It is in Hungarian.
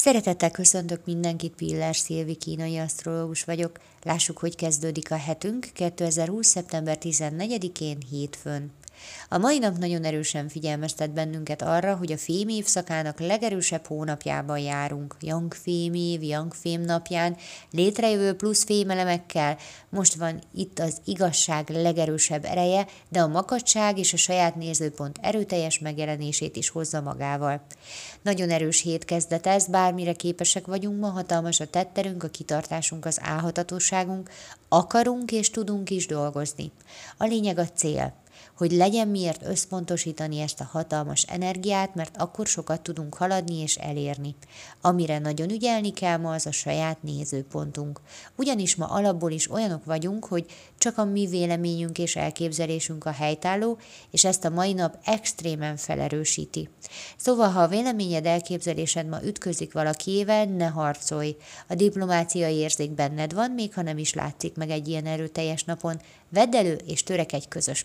Szeretettel köszöntök mindenkit, Pillás Szilvi kínai asztrológus vagyok. Lássuk, hogy kezdődik a hetünk 2020. szeptember 14-én hétfőn. A mai nap nagyon erősen figyelmeztet bennünket arra, hogy a fém évszakának legerősebb hónapjában járunk. Young fém év, Young fém napján, létrejövő plusz fémelemekkel. Most van itt az igazság legerősebb ereje, de a makacság és a saját nézőpont erőteljes megjelenését is hozza magával. Nagyon erős hét kezdet ez, bármire képesek vagyunk ma, hatalmas a tetterünk, a kitartásunk, az álhatatóságunk, akarunk és tudunk is dolgozni. A lényeg a cél hogy legyen miért összpontosítani ezt a hatalmas energiát, mert akkor sokat tudunk haladni és elérni. Amire nagyon ügyelni kell ma, az a saját nézőpontunk. Ugyanis ma alapból is olyanok vagyunk, hogy csak a mi véleményünk és elképzelésünk a helytálló, és ezt a mai nap extrémen felerősíti. Szóval, ha a véleményed, elképzelésed ma ütközik valakiével, ne harcolj. A diplomáciai érzék benned van, még ha nem is látszik meg egy ilyen erőteljes napon. Vedd elő és törekedj közös